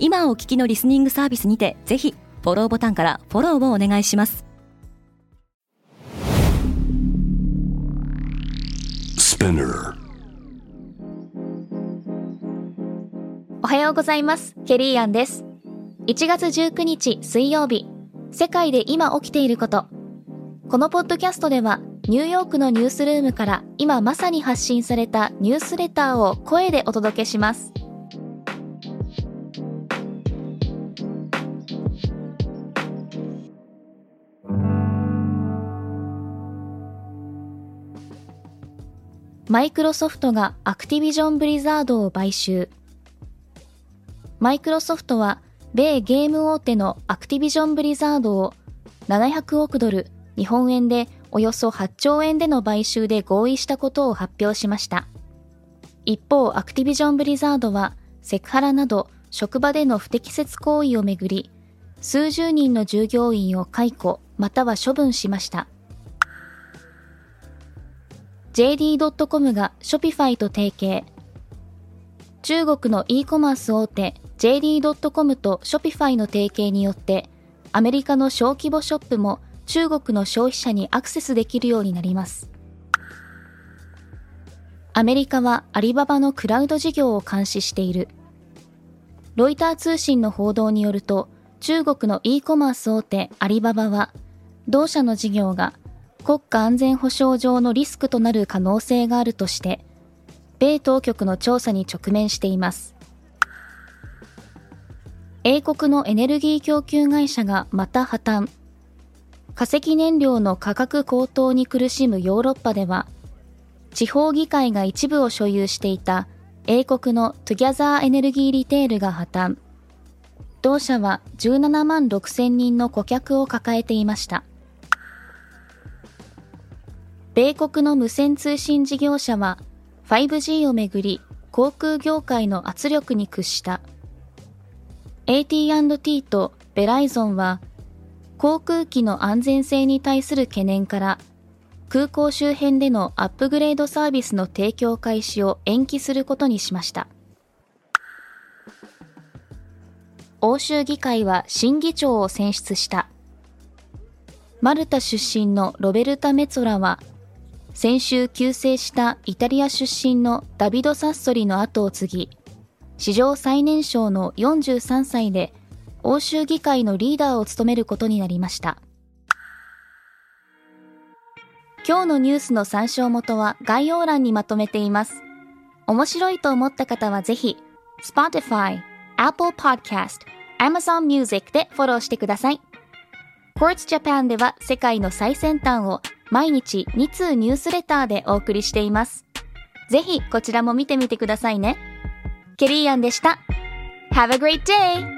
今お聞きのリスニングサービスにてぜひフォローボタンからフォローをお願いします。おはようございます。ケリーアンです。1月19日水曜日世界で今起きていること。このポッドキャストではニューヨークのニュースルームから今まさに発信されたニュースレターを声でお届けしますマイクロソフトがアクティビジョン・ブリザードを買収。マイクロソフトは、米ゲーム大手のアクティビジョン・ブリザードを700億ドル、日本円でおよそ8兆円での買収で合意したことを発表しました。一方、アクティビジョン・ブリザードは、セクハラなど職場での不適切行為をめぐり、数十人の従業員を解雇または処分しました。JD.com が Shopify と提携。中国の e コマース大手 JD.com と Shopify の提携によって、アメリカの小規模ショップも中国の消費者にアクセスできるようになります。アメリカはアリババのクラウド事業を監視している。ロイター通信の報道によると、中国の e コマース大手アリババは、同社の事業が国家安全保障上のリスクとなる可能性があるとして、米当局の調査に直面しています。英国のエネルギー供給会社がまた破綻。化石燃料の価格高騰に苦しむヨーロッパでは、地方議会が一部を所有していた英国のトゥギャザーエネルギーリテールが破綻。同社は17万6千人の顧客を抱えていました。米国の無線通信事業者は 5G をめぐり航空業界の圧力に屈した。AT&T とベライゾンは航空機の安全性に対する懸念から空港周辺でのアップグレードサービスの提供開始を延期することにしました。欧州議会は新議長を選出した。マルタ出身のロベルタ・メツォラは先週急逝したイタリア出身のダビド・サッソリの後を継ぎ、史上最年少の43歳で欧州議会のリーダーを務めることになりました。今日のニュースの参照元は概要欄にまとめています。面白いと思った方はぜひ、Spotify、Apple Podcast、Amazon Music でフォローしてください。Quartz Japan では世界の最先端を毎日2通ニュースレターでお送りしています。ぜひこちらも見てみてくださいね。ケリーアンでした。Have a great day!